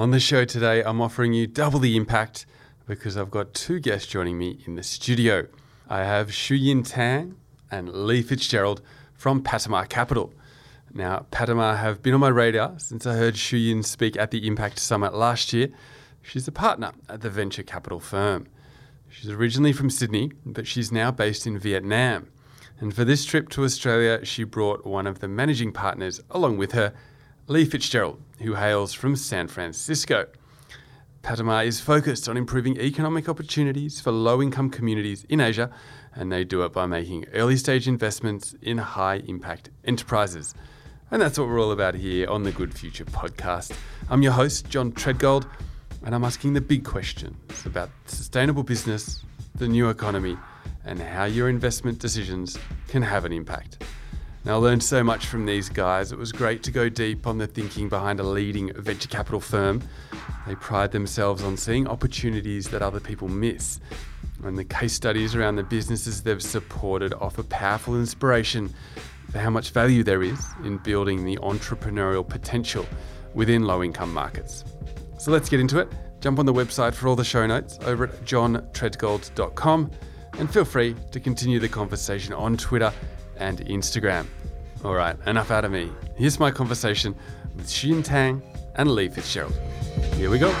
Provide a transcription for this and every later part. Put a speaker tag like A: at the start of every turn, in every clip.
A: On the show today, I'm offering you double the impact because I've got two guests joining me in the studio. I have Shuyin Tang and Lee Fitzgerald from Patamar Capital. Now, Patamar have been on my radar since I heard Shuyin speak at the Impact Summit last year. She's a partner at the venture capital firm. She's originally from Sydney, but she's now based in Vietnam. And for this trip to Australia, she brought one of the managing partners along with her, Lee Fitzgerald, who hails from San Francisco. Patamar is focused on improving economic opportunities for low income communities in Asia, and they do it by making early stage investments in high impact enterprises. And that's what we're all about here on the Good Future podcast. I'm your host, John Treadgold, and I'm asking the big questions about sustainable business, the new economy, and how your investment decisions can have an impact. Now, I learned so much from these guys. It was great to go deep on the thinking behind a leading venture capital firm. They pride themselves on seeing opportunities that other people miss. And the case studies around the businesses they've supported offer powerful inspiration for how much value there is in building the entrepreneurial potential within low income markets. So let's get into it. Jump on the website for all the show notes over at johntreadgold.com and feel free to continue the conversation on Twitter and Instagram. All right, enough out of me. Here's my conversation with Shuyin Tang and Lee Fitzgerald. Here we go.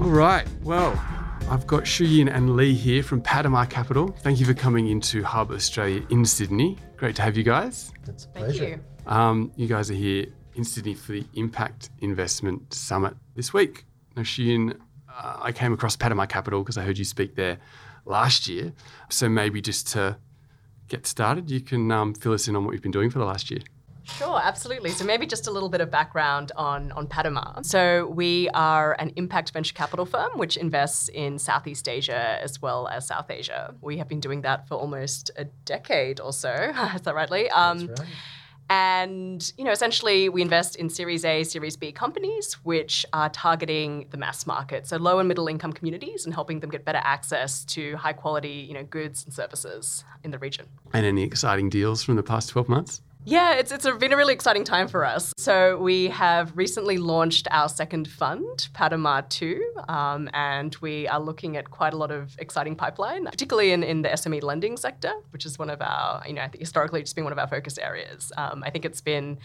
A: All right, well, I've got Shuyin and Lee here from Patamar Capital. Thank you for coming into Hub Australia in Sydney. Great to have you guys.
B: It's a pleasure.
C: Thank you.
A: Um, you guys are here in Sydney for the Impact Investment Summit this week. Now, Shuyin, uh, I came across Patamar Capital because I heard you speak there last year. So maybe just to get started, you can um, fill us in on what you've been doing for the last year.
C: Sure, absolutely. So maybe just a little bit of background on, on Patamar. So we are an impact venture capital firm which invests in Southeast Asia as well as South Asia. We have been doing that for almost a decade or so. Is that rightly? Um,
B: That's right.
C: And you know, essentially, we invest in Series A, Series B companies, which are targeting the mass market, so low and middle income communities, and helping them get better access to high quality, you know, goods and services in the region.
A: And any exciting deals from the past 12 months?
C: Yeah, it's, it's been a really exciting time for us. So, we have recently launched our second fund, Patamar 2, um, and we are looking at quite a lot of exciting pipeline, particularly in, in the SME lending sector, which is one of our, you know, I think historically it's been one of our focus areas. Um, I think it's been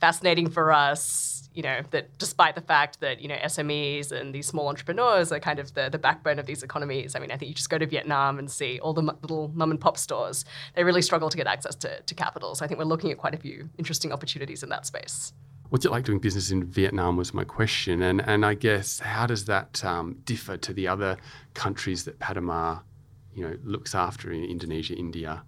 C: fascinating for us, you know, that despite the fact that, you know, SMEs and these small entrepreneurs are kind of the, the backbone of these economies. I mean, I think you just go to Vietnam and see all the mu- little mum and pop stores, they really struggle to get access to, to capital. So I think we're looking at quite a few interesting opportunities in that space.
A: What's it like doing business in Vietnam was my question. And, and I guess, how does that um, differ to the other countries that Patamar you know, looks after in Indonesia, India?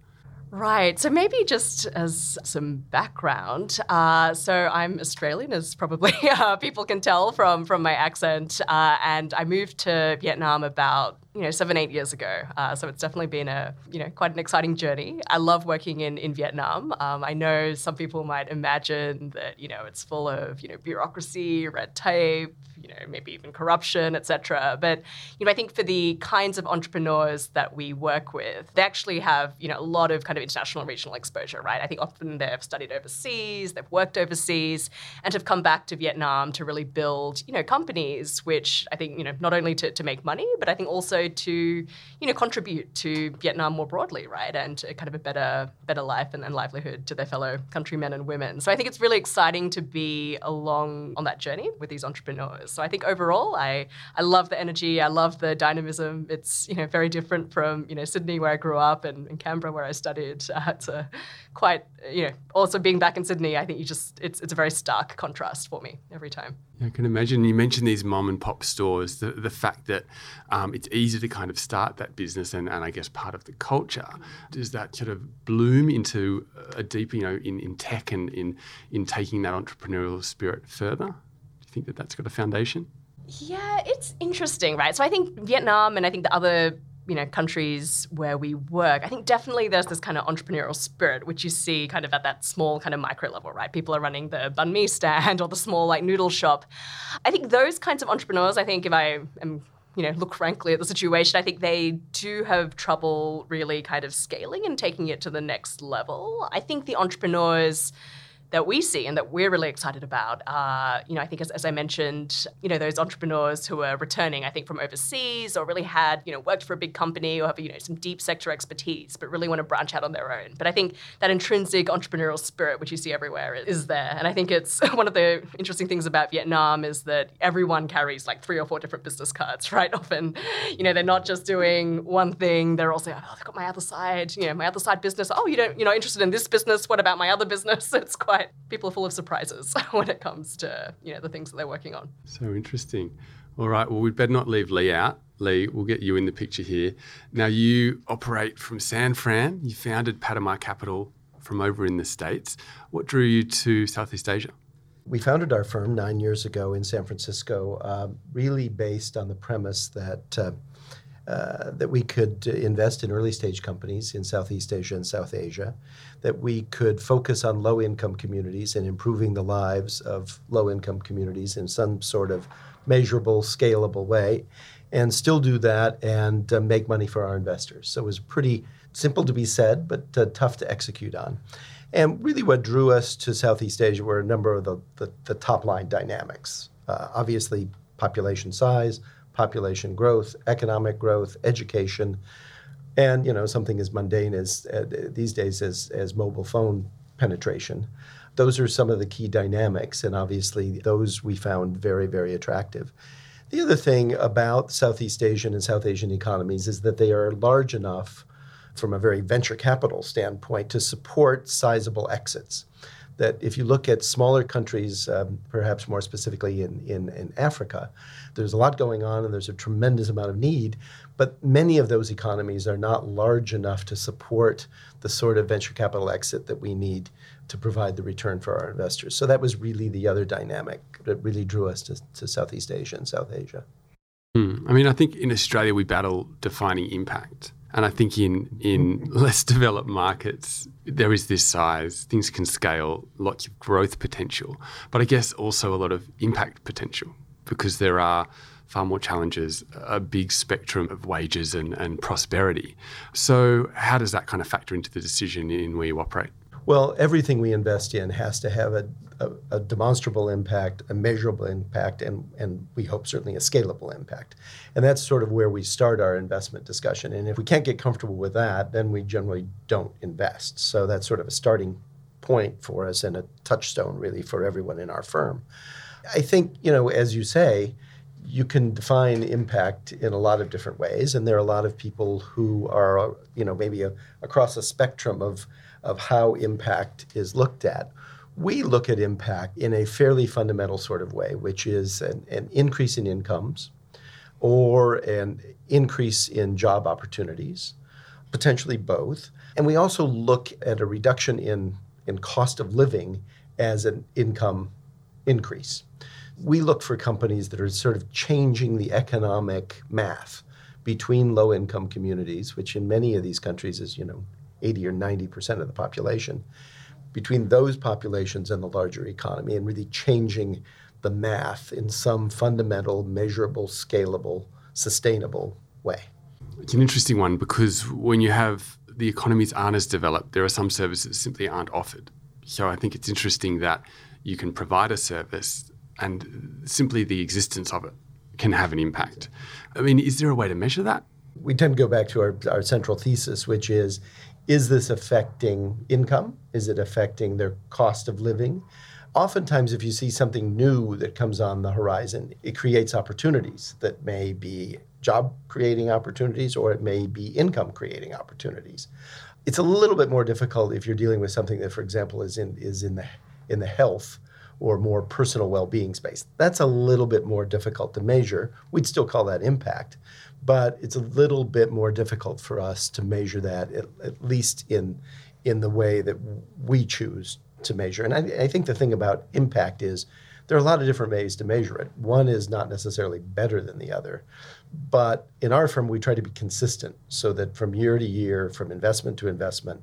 C: Right. So maybe just as some background, uh, so I'm Australian, as probably uh, people can tell from from my accent, uh, and I moved to Vietnam about you know seven eight years ago. Uh, so it's definitely been a you know quite an exciting journey. I love working in in Vietnam. Um, I know some people might imagine that you know it's full of you know bureaucracy, red tape, you know maybe even corruption, etc. But you know I think for the kinds of entrepreneurs that we work with, they actually have you know a lot of kind of international regional exposure, right? I think often they've studied overseas, they've worked overseas, and have come back to Vietnam to really build, you know, companies which I think, you know, not only to, to make money, but I think also to, you know, contribute to Vietnam more broadly, right? And kind of a better better life and, and livelihood to their fellow countrymen and women. So I think it's really exciting to be along on that journey with these entrepreneurs. So I think overall I I love the energy, I love the dynamism. It's, you know, very different from, you know, Sydney where I grew up and, and Canberra where I studied. Uh, it's a quite, you know, also being back in Sydney, I think you just, it's, it's a very stark contrast for me every time.
A: I can imagine. You mentioned these mom and pop stores, the, the fact that um, it's easy to kind of start that business and, and I guess part of the culture. Does that sort of bloom into a deeper, you know, in, in tech and in, in taking that entrepreneurial spirit further? Do you think that that's got a foundation?
C: Yeah, it's interesting, right? So I think Vietnam and I think the other you know countries where we work i think definitely there's this kind of entrepreneurial spirit which you see kind of at that small kind of micro level right people are running the banh mi stand or the small like noodle shop i think those kinds of entrepreneurs i think if i am you know, look frankly at the situation, I think they do have trouble really kind of scaling and taking it to the next level. I think the entrepreneurs that we see and that we're really excited about are, you know, I think as, as I mentioned, you know, those entrepreneurs who are returning, I think from overseas or really had, you know, worked for a big company or have, you know, some deep sector expertise, but really want to branch out on their own. But I think that intrinsic entrepreneurial spirit, which you see everywhere, is there. And I think it's one of the interesting things about Vietnam is that everyone carries like three or four different business cards, right? Often, you know, they're not just doing one thing, they're also, oh, I've got my other side, you know, my other side business. Oh, you don't, you're not interested in this business. What about my other business? It's quite people are full of surprises when it comes to you know the things that they're working on.
A: So interesting. All right. Well, we'd better not leave Lee out. Lee, we'll get you in the picture here. Now, you operate from San Fran. You founded Patamar Capital from over in the States. What drew you to Southeast Asia?
B: We founded our firm nine years ago in San Francisco, uh, really based on the premise that uh, uh, that we could invest in early stage companies in Southeast Asia and South Asia, that we could focus on low income communities and improving the lives of low income communities in some sort of measurable, scalable way, and still do that and uh, make money for our investors. So it was pretty simple to be said, but uh, tough to execute on. And really, what drew us to Southeast Asia were a number of the, the, the top line dynamics. Uh, obviously, population size, population growth, economic growth, education, and you know something as mundane as uh, these days as as mobile phone penetration. Those are some of the key dynamics, and obviously those we found very very attractive. The other thing about Southeast Asian and South Asian economies is that they are large enough from a very venture capital standpoint to support sizable exits that if you look at smaller countries, um, perhaps more specifically in, in, in Africa, there's a lot going on and there's a tremendous amount of need. But many of those economies are not large enough to support the sort of venture capital exit that we need to provide the return for our investors. So that was really the other dynamic that really drew us to, to Southeast Asia and South Asia.
A: Hmm. I mean, I think in Australia we battle defining impact. And I think in in less developed markets, there is this size, things can scale, lots of growth potential, but I guess also a lot of impact potential because there are far more challenges, a big spectrum of wages and, and prosperity. So, how does that kind of factor into the decision in where you operate?
B: Well, everything we invest in has to have a, a, a, demonstrable impact, a measurable impact, and, and we hope certainly a scalable impact. And that's sort of where we start our investment discussion. And if we can't get comfortable with that, then we generally don't invest. So that's sort of a starting point for us and a touchstone really for everyone in our firm. I think, you know, as you say, you can define impact in a lot of different ways, and there are a lot of people who are, you know, maybe a, across a spectrum of of how impact is looked at. We look at impact in a fairly fundamental sort of way, which is an, an increase in incomes or an increase in job opportunities, potentially both. And we also look at a reduction in, in cost of living as an income increase. We look for companies that are sort of changing the economic math between low income communities, which in many of these countries is, you know, 80 or 90% of the population, between those populations and the larger economy, and really changing the math in some fundamental, measurable, scalable, sustainable way.
A: It's an interesting one because when you have the economies aren't as developed, there are some services that simply aren't offered. So I think it's interesting that you can provide a service and simply the existence of it can have an impact. I mean, is there a way to measure that?
B: We tend to go back to our, our central thesis, which is is this affecting income? Is it affecting their cost of living? Oftentimes, if you see something new that comes on the horizon, it creates opportunities that may be job creating opportunities or it may be income creating opportunities. It's a little bit more difficult if you're dealing with something that, for example, is in, is in, the, in the health or more personal well being space. That's a little bit more difficult to measure. We'd still call that impact but it's a little bit more difficult for us to measure that, at, at least in in the way that we choose to measure. And I, I, think the thing about impact is there are a lot of different ways to measure it. One is not necessarily better than the other, but in our firm we try to be consistent so that from year to year, from investment to investment,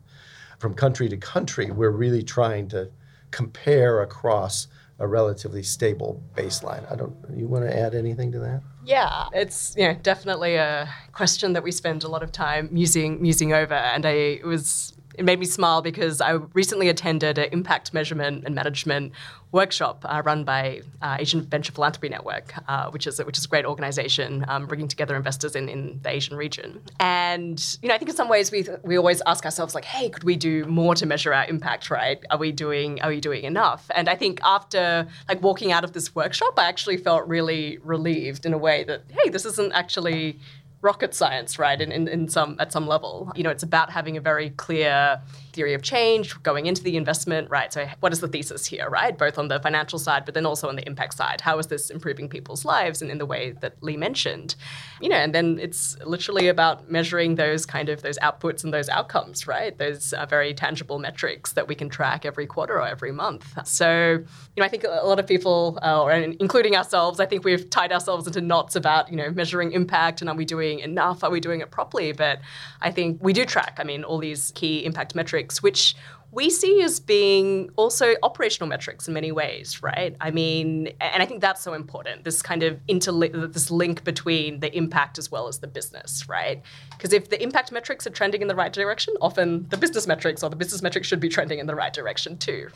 B: from country to country, we're really trying to compare across a relatively stable baseline. I don't. You want to add anything to that?
C: Yeah, it's yeah definitely a question that we spend a lot of time musing musing over, and I was it made me smile because I recently attended an impact measurement and management workshop uh, run by uh, Asian Venture Philanthropy Network, uh, which is a, which is a great organization um, bringing together investors in, in the Asian region. And you know, I think in some ways we we always ask ourselves like, hey, could we do more to measure our impact? Right? Are we doing are we doing enough? And I think after like walking out of this workshop, I actually felt really relieved in a way that hey, this isn't actually rocket science, right? In, in, in some at some level, you know, it's about having a very clear theory of change going into the investment, right? So, what is the thesis here, right? Both on the financial side, but then also on the impact side. How is this improving people's lives and in the way that Lee mentioned? You know, and then it's literally about measuring those kind of those outputs and those outcomes, right? Those uh, very tangible metrics that we can track every quarter or every month. So, you know, I think a lot of people, uh, or including ourselves, I think we've tied ourselves into knots about, you know, measuring impact and are we doing enough? Are we doing it properly? But I think we do track, I mean, all these key impact metrics metrics, which we see as being also operational metrics in many ways, right? I mean, and I think that's so important. This kind of interli- this link between the impact as well as the business, right? Because if the impact metrics are trending in the right direction, often the business metrics or the business metrics should be trending in the right direction too.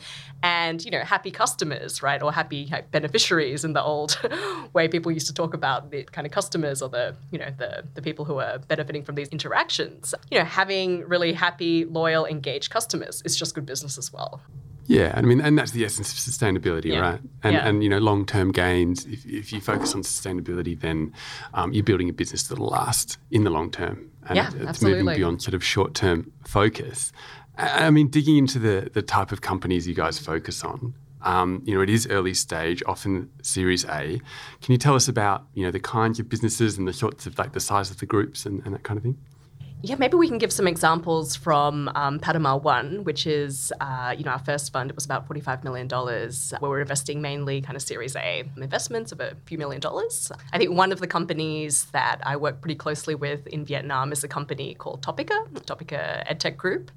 C: And you know, happy customers, right, or happy beneficiaries in the old way people used to talk about the kind of customers or the you know the the people who are benefiting from these interactions. You know, having really happy, loyal, engaged customers is just just good business as well.
A: Yeah, I mean, and that's the essence of sustainability, yeah. right? And, yeah. and you know, long term gains. If, if you focus on sustainability, then um, you're building a business that'll last in the long term, and
C: yeah,
A: it's
C: absolutely.
A: moving beyond sort of short term focus. I mean, digging into the the type of companies you guys focus on. Um, you know, it is early stage, often Series A. Can you tell us about you know the kinds of businesses and the sorts of like the size of the groups and, and that kind of thing?
C: Yeah, maybe we can give some examples from um, One, which is, uh, you know, our first fund. It was about $45 million, where we're investing mainly kind of Series A investments of a few million dollars. I think one of the companies that I work pretty closely with in Vietnam is a company called Topica, Topica EdTech Group.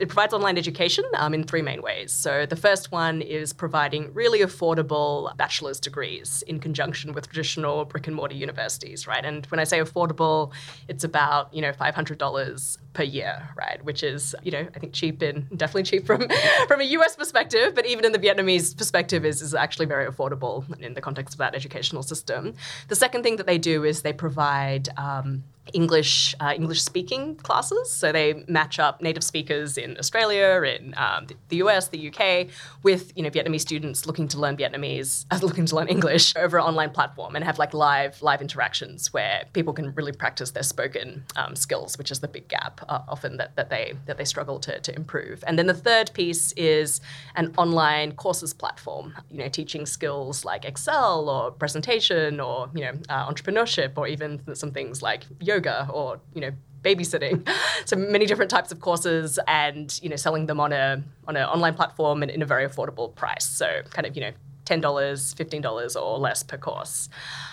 C: It provides online education um, in three main ways. So the first one is providing really affordable bachelor's degrees in conjunction with traditional brick and mortar universities, right? And when I say affordable, it's about you know five hundred dollars per year, right? Which is you know I think cheap and definitely cheap from from a US perspective, but even in the Vietnamese perspective is is actually very affordable in the context of that educational system. The second thing that they do is they provide um, English uh, English speaking classes. So they match up native speakers in Australia, in um, the US, the UK, with you know Vietnamese students looking to learn Vietnamese, uh, looking to learn English over an online platform, and have like live live interactions where people can really practice their spoken um, skills, which is the big gap uh, often that, that they that they struggle to, to improve. And then the third piece is an online courses platform. You know, teaching skills like Excel or presentation or you know uh, entrepreneurship or even some things like yoga yoga or you know babysitting. So many different types of courses and you know selling them on a on an online platform and in a very affordable price. So kind of you know $10, $15 or less per course.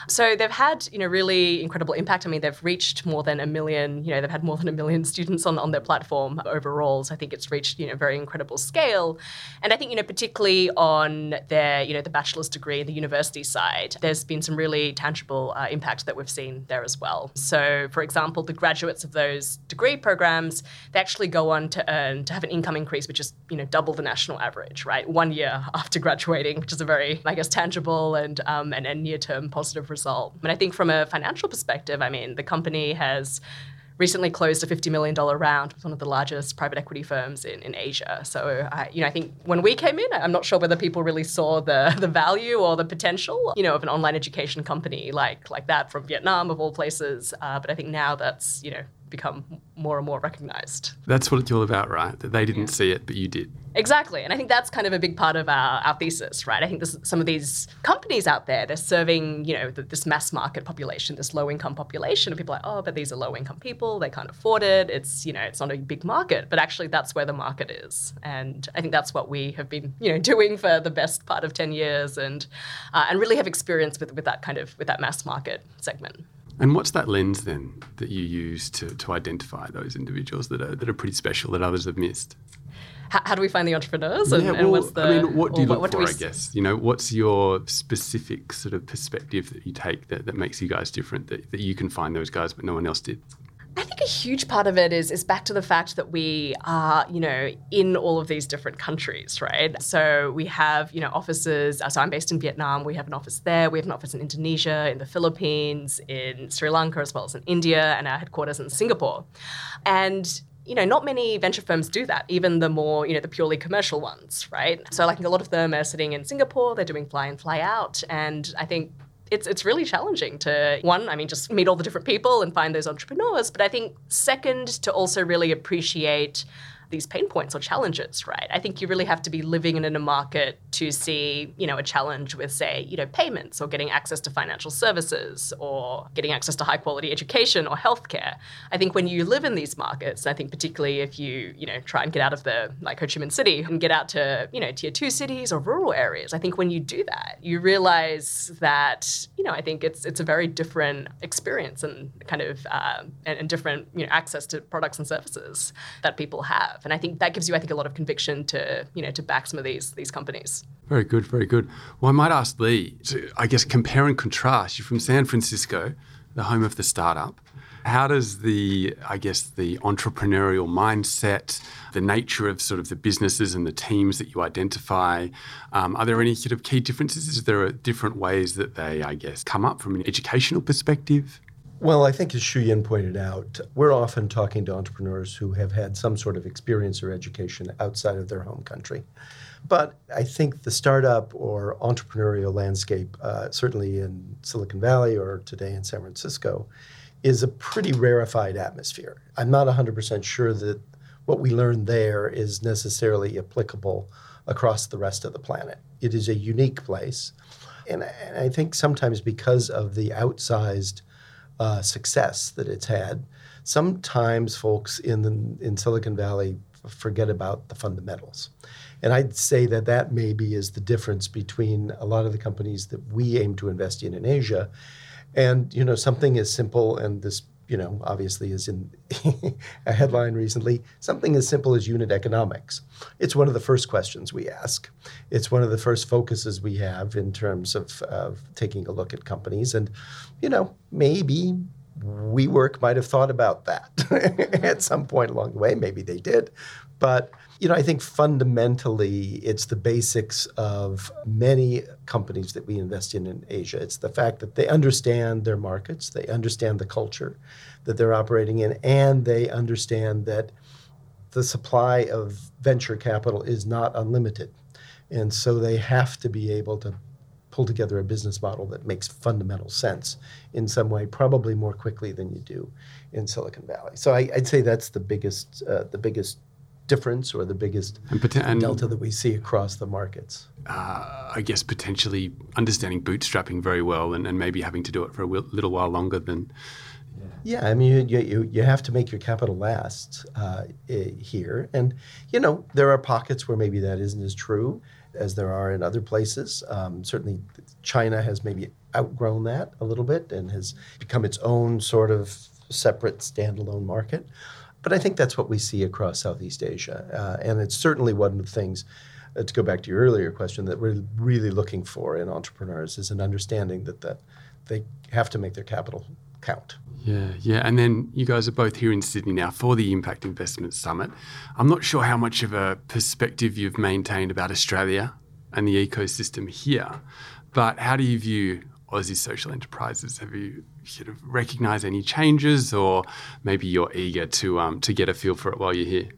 C: So they've had, you know, really incredible impact. I mean, they've reached more than a million, you know, they've had more than a million students on, on their platform overall. So I think it's reached, you know, very incredible scale. And I think, you know, particularly on their, you know, the bachelor's degree, the university side, there's been some really tangible uh, impact that we've seen there as well. So, for example, the graduates of those degree programs, they actually go on to earn, to have an income increase, which is, you know, double the national average, right? One year after graduating, which is a very very, I guess, tangible and um, and, and near term positive result. And I think from a financial perspective, I mean, the company has recently closed a $50 million round with one of the largest private equity firms in, in Asia. So, I, you know, I think when we came in, I'm not sure whether people really saw the, the value or the potential, you know, of an online education company like, like that from Vietnam, of all places. Uh, but I think now that's, you know, become more and more recognized.
A: That's what it's all about, right? That they didn't yeah. see it, but you did.
C: Exactly. And I think that's kind of a big part of our, our thesis, right? I think there's some of these companies out there, they're serving, you know, the, this mass market population, this low income population. And people are like, oh, but these are low income people. They can't afford it. It's, you know, it's not a big market. But actually, that's where the market is. And I think that's what we have been, you know, doing for the best part of 10 years and, uh, and really have experience with, with that kind of, with that mass market segment.
A: And what's that lens then that you use to, to identify those individuals that are, that are pretty special that others have missed?
C: How, how do we find the entrepreneurs? And,
A: yeah,
C: and what's the,
A: I mean, what do you look
C: what
A: for, I guess? You know, what's your specific sort of perspective that you take that, that makes you guys different, that, that you can find those guys but no one else did?
C: I think a huge part of it is is back to the fact that we are, you know, in all of these different countries, right? So we have, you know, offices. So I'm based in Vietnam. We have an office there. We have an office in Indonesia, in the Philippines, in Sri Lanka, as well as in India, and our headquarters in Singapore. And you know, not many venture firms do that, even the more, you know, the purely commercial ones, right? So like a lot of them are sitting in Singapore, they're doing fly in, fly out. And I think it's it's really challenging to one, I mean, just meet all the different people and find those entrepreneurs. But I think second, to also really appreciate these pain points or challenges, right? I think you really have to be living in a market to see, you know, a challenge with, say, you know, payments or getting access to financial services or getting access to high quality education or healthcare. I think when you live in these markets, I think particularly if you, you know, try and get out of the like Ho Chi Minh City and get out to, you know, tier two cities or rural areas, I think when you do that, you realize that, you know, I think it's it's a very different experience and kind of uh, and, and different, you know, access to products and services that people have. And I think that gives you, I think, a lot of conviction to, you know, to back some of these these companies.
A: Very good, very good. Well, I might ask Lee to, I guess, compare and contrast. You're from San Francisco, the home of the startup. How does the, I guess, the entrepreneurial mindset, the nature of sort of the businesses and the teams that you identify, um, are there any sort of key differences? Is there a different ways that they, I guess, come up from an educational perspective?
B: Well, I think as Shuyin pointed out, we're often talking to entrepreneurs who have had some sort of experience or education outside of their home country. But I think the startup or entrepreneurial landscape, uh, certainly in Silicon Valley or today in San Francisco, is a pretty rarefied atmosphere. I'm not 100% sure that what we learn there is necessarily applicable across the rest of the planet. It is a unique place. And, and I think sometimes because of the outsized uh, success that it's had, sometimes folks in the, in Silicon Valley forget about the fundamentals. And I'd say that that maybe is the difference between a lot of the companies that we aim to invest in in Asia, and you know something as simple and this you know obviously is in a headline recently something as simple as unit economics. It's one of the first questions we ask. It's one of the first focuses we have in terms of, of taking a look at companies, and you know maybe WeWork might have thought about that at some point along the way. Maybe they did. But, you know, I think fundamentally it's the basics of many companies that we invest in in Asia. It's the fact that they understand their markets, they understand the culture that they're operating in, and they understand that the supply of venture capital is not unlimited. And so they have to be able to pull together a business model that makes fundamental sense in some way, probably more quickly than you do in Silicon Valley. So I, would say that's the biggest, uh, the biggest difference or the biggest
A: And,
B: delta that we see across the markets.
A: uh, I guess potentially understanding bootstrapping very well and, and maybe having to do it for a little while longer than.
B: Yeah, I mean, you, you, you have to make your capital last uh, here. And, you know, there are pockets where maybe that isn't as true as there are in other places. Um, certainly, China has maybe outgrown that a little bit and has become its own sort of separate standalone market. But I think that's what we see across Southeast Asia. Uh, and it's certainly one of the things, uh, to go back to your earlier question, that we're really looking for in entrepreneurs is an understanding that, that they have to make their capital count.
A: Yeah, yeah. And then you guys are both here in Sydney now for the Impact Investment Summit. I'm not sure how much of a perspective you've maintained about Australia and the ecosystem here, but how do you view Aussie social enterprises? Have you sort of recognised any changes, or maybe you're eager to um, to get a feel for it while you're here?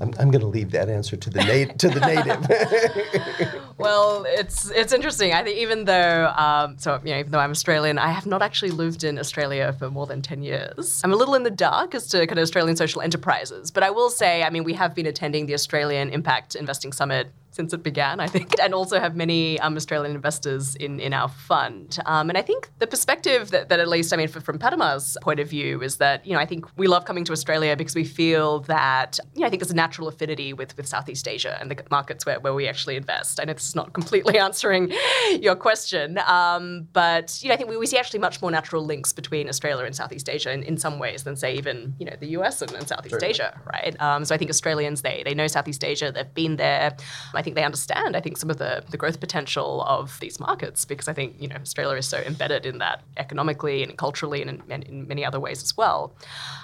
B: I'm, I'm going to leave that answer to the nat- to the native.
C: Well, it's it's interesting. I think even though um, so you know even though I'm Australian, I have not actually lived in Australia for more than ten years. I'm a little in the dark as to kind of Australian social enterprises, but I will say, I mean, we have been attending the Australian Impact Investing Summit since it began, I think, and also have many um, Australian investors in, in our fund. Um, and I think the perspective that, that at least, I mean, from Patamar's point of view is that, you know, I think we love coming to Australia because we feel that, you know, I think there's a natural affinity with, with Southeast Asia and the markets where, where we actually invest. I know this is not completely answering your question, um, but, you know, I think we, we see actually much more natural links between Australia and Southeast Asia in, in some ways than, say, even, you know, the US and, and Southeast Asia, right? Um, so I think Australians, they, they know Southeast Asia, they've been there. I think they understand, I think, some of the, the growth potential of these markets because I think, you know, Australia is so embedded in that economically and culturally and in, in many other ways as well.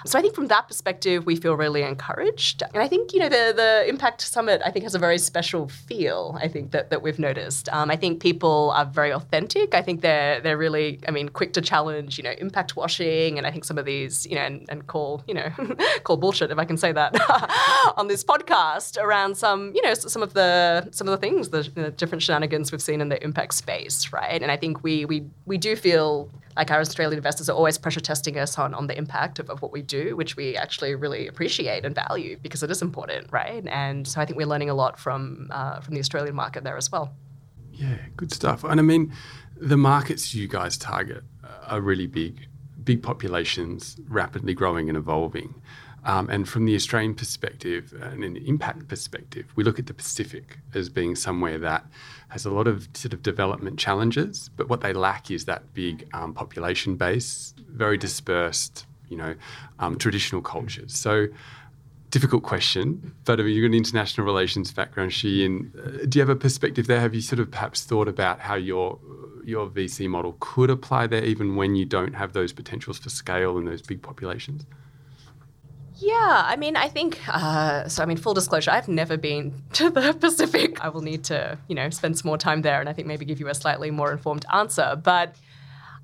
C: So I think from that perspective, we feel really encouraged. And I think, you know, the, the Impact Summit, I think, has a very special feel, I think, that, that we've noticed. Um, I think people are very authentic. I think they're, they're really, I mean, quick to challenge, you know, impact washing and I think some of these, you know, and, and call, you know, call bullshit, if I can say that, on this podcast around some, you know, some of the some of the things, the, the different shenanigans we've seen in the impact space, right? And I think we we we do feel like our Australian investors are always pressure testing us on, on the impact of, of what we do, which we actually really appreciate and value because it is important, right? And so I think we're learning a lot from uh, from the Australian market there as well.
A: Yeah, good stuff. And I mean, the markets you guys target are really big, big populations, rapidly growing and evolving. Um, and from the Australian perspective and an impact perspective, we look at the Pacific as being somewhere that has a lot of sort of development challenges, but what they lack is that big um, population base, very dispersed, you know, um, traditional cultures. So, difficult question, but I mean, you've got an international relations background, and uh, do you have a perspective there? Have you sort of perhaps thought about how your your VC model could apply there, even when you don't have those potentials for scale and those big populations?
C: Yeah, I mean, I think uh, so. I mean, full disclosure, I've never been to the Pacific. I will need to, you know, spend some more time there, and I think maybe give you a slightly more informed answer. But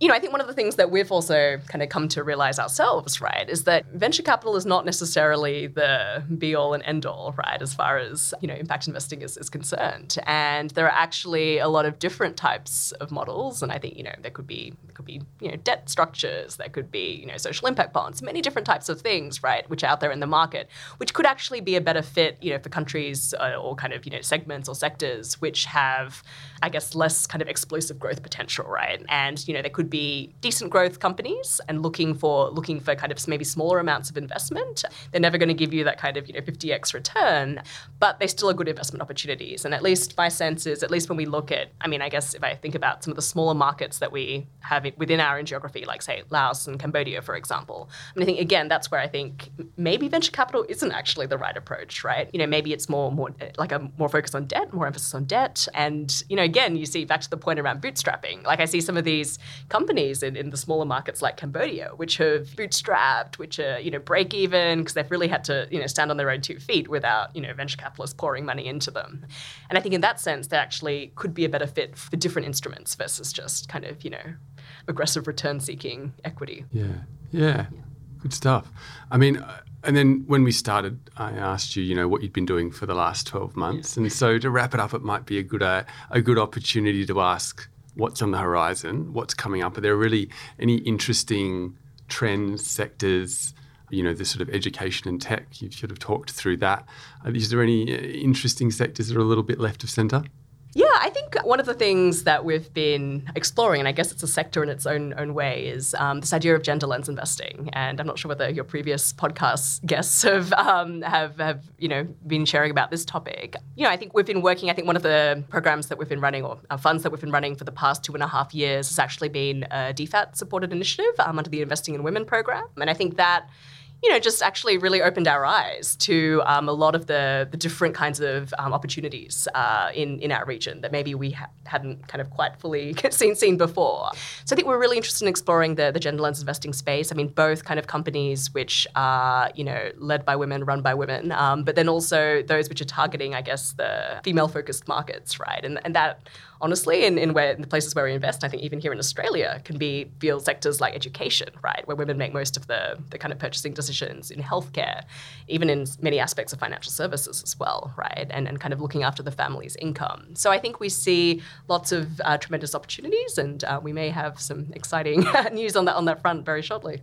C: you know, I think one of the things that we've also kind of come to realize ourselves, right, is that venture capital is not necessarily the be all and end all, right, as far as, you know, impact investing is, is concerned. And there are actually a lot of different types of models. And I think, you know, there could be, there could be, you know, debt structures, there could be, you know, social impact bonds, many different types of things, right, which are out there in the market, which could actually be a better fit, you know, for countries uh, or kind of, you know, segments or sectors which have, I guess, less kind of explosive growth potential, right? And, you know, there could be decent growth companies and looking for looking for kind of maybe smaller amounts of investment. They're never going to give you that kind of you know 50x return, but they still are good investment opportunities. And at least my sense is, at least when we look at, I mean, I guess if I think about some of the smaller markets that we have within our own geography, like say Laos and Cambodia, for example, I mean, I think again that's where I think maybe venture capital isn't actually the right approach, right? You know, maybe it's more more eh, like a more focus on debt, more emphasis on debt, and you know, again, you see back to the point around bootstrapping. Like I see some of these companies in, in the smaller markets like Cambodia, which have bootstrapped, which are, you know, break even because they've really had to, you know, stand on their own two feet without, you know, venture capitalists pouring money into them. And I think in that sense, they actually could be a better fit for different instruments versus just kind of, you know, aggressive return seeking equity.
A: Yeah. Yeah. yeah. Good stuff. I mean, uh, and then when we started, I asked you, you know, what you'd been doing for the last 12 months. And so to wrap it up, it might be a good, uh, a good opportunity to ask what's on the horizon, what's coming up. Are there really any interesting trends, sectors, you know, the sort of education and tech? You've sort of talked through that. Is there any uh, interesting sectors that are a little bit left of centre?
C: Yeah, I think one of the things that we've been exploring, and I guess it's a sector in its own own way, is um, this idea of gender lens investing. And I'm not sure whether your previous podcast guests have um, have have you know been sharing about this topic. You know, I think we've been working. I think one of the programs that we've been running, or funds that we've been running for the past two and a half years, has actually been a DFAT supported initiative um, under the Investing in Women program. And I think that you know, just actually really opened our eyes to um, a lot of the, the different kinds of um, opportunities uh, in, in our region that maybe we ha- hadn't kind of quite fully seen seen before. So I think we're really interested in exploring the, the gender lens investing space. I mean, both kind of companies which are, you know, led by women, run by women, um, but then also those which are targeting, I guess, the female-focused markets, right? And, and that honestly, in, in where in the places where we invest, I think even here in Australia, can be field sectors like education, right, where women make most of the, the kind of purchasing decisions in healthcare, even in many aspects of financial services as well, right, and, and kind of looking after the family's income. So I think we see lots of uh, tremendous opportunities, and uh, we may have some exciting news on that on that front very shortly.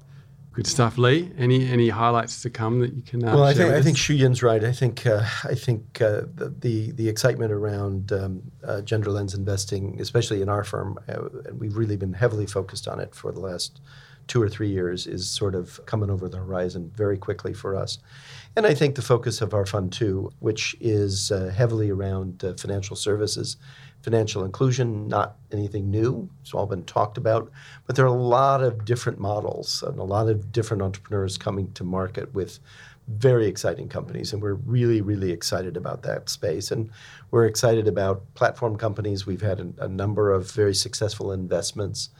A: Good stuff, Lee. Any any highlights to come that you can? Uh,
B: well, I think I think Shuyin's right. I think uh, I think uh, the, the the excitement around um, uh, gender lens investing, especially in our firm, uh, and we've really been heavily focused on it for the last two or three years, is sort of coming over the horizon very quickly for us. And I think the focus of our fund too, which is uh, heavily around uh, financial services, financial inclusion, not anything new. It's all been talked about, but there are a lot of different models and a lot of different entrepreneurs coming to market with very exciting companies, and we're really, really excited about that space. And we're excited about platform companies. We've had a, a number of very successful investments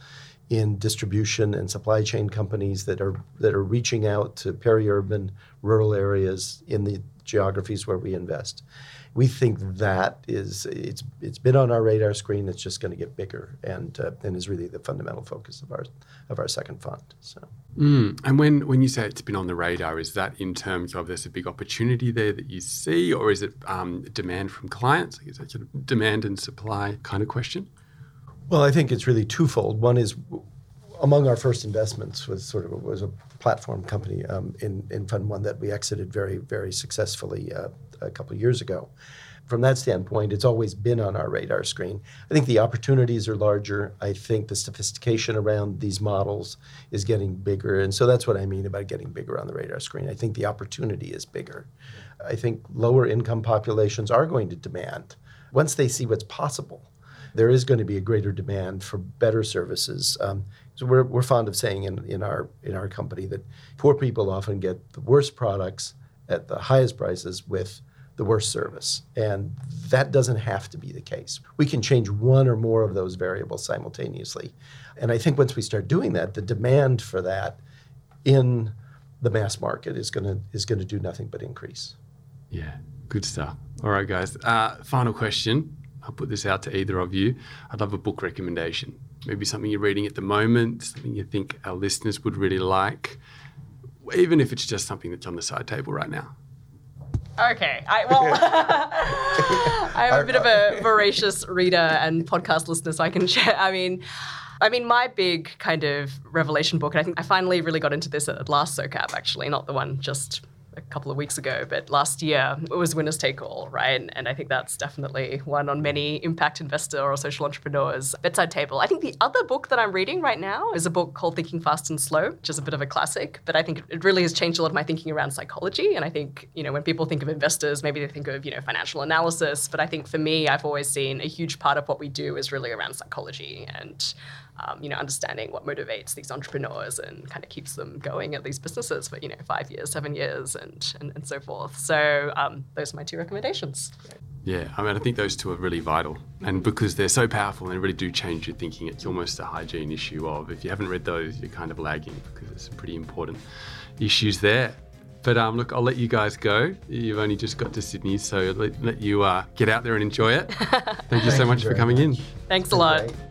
B: in distribution and supply chain companies that are that are reaching out to peri-urban, rural areas in the geographies where we invest. We think that is it's it's been on our radar screen. It's just going to get bigger, and uh, and is really the fundamental focus of our of our second fund. So.
A: Mm. And when, when you say it's been on the radar, is that in terms of there's a big opportunity there that you see, or is it um, demand from clients? Is that sort of demand and supply kind of question?
B: Well, I think it's really twofold. One is among our first investments was sort of was a platform company um, in in Fund One that we exited very very successfully uh, a couple of years ago. From that standpoint, it's always been on our radar screen. I think the opportunities are larger. I think the sophistication around these models is getting bigger, and so that's what I mean about getting bigger on the radar screen. I think the opportunity is bigger. I think lower income populations are going to demand once they see what's possible there is going to be a greater demand for better services. Um, so we're, we're fond of saying in, in our in our company that poor people often get the worst products at the highest prices with the worst service, and that doesn't have to be the case. We can change one or more of those variables simultaneously, and I think once we start doing that, the demand for that in the mass market is going to is going to do nothing but increase.
A: Yeah, good stuff. All right, guys. Uh, final question. I'll put this out to either of you. I'd love a book recommendation. Maybe something you're reading at the moment, something you think our listeners would really like, even if it's just something that's on the side table right now.
C: Okay. I, well, I'm a bit of a voracious reader and podcast listener, so I can share. I mean, I mean, my big kind of revelation book, and I think I finally really got into this at last SOCAP, actually, not the one just a couple of weeks ago, but last year it was winners take all, right? And, I think that's definitely one on many impact investor or social entrepreneurs bedside table. I think the other book that I'm reading right now is a book called Thinking Fast and Slow, which is a bit of a classic, but I think it really has changed a lot of my thinking around psychology. And I think, you know, when people think of investors, maybe they think of, you know, financial analysis, but I think for me, I've always seen a huge part of what we do is really around psychology and um, you know, understanding what motivates these entrepreneurs and kind of keeps them going at these businesses for, you know, five years, seven years, and, and, and so forth. So um, those are my two recommendations.
A: Yeah, I mean, I think those two are really vital. And because they're so powerful and they really do change your thinking, it's almost a hygiene issue of if you haven't read those, you're kind of lagging because it's pretty important issues there. But um, look, I'll let you guys go. You've only just got to Sydney, so let, let you uh, get out there and enjoy it. Thank you so much
B: you
A: for
B: very
A: coming in.
C: Thanks a lot.
B: Great.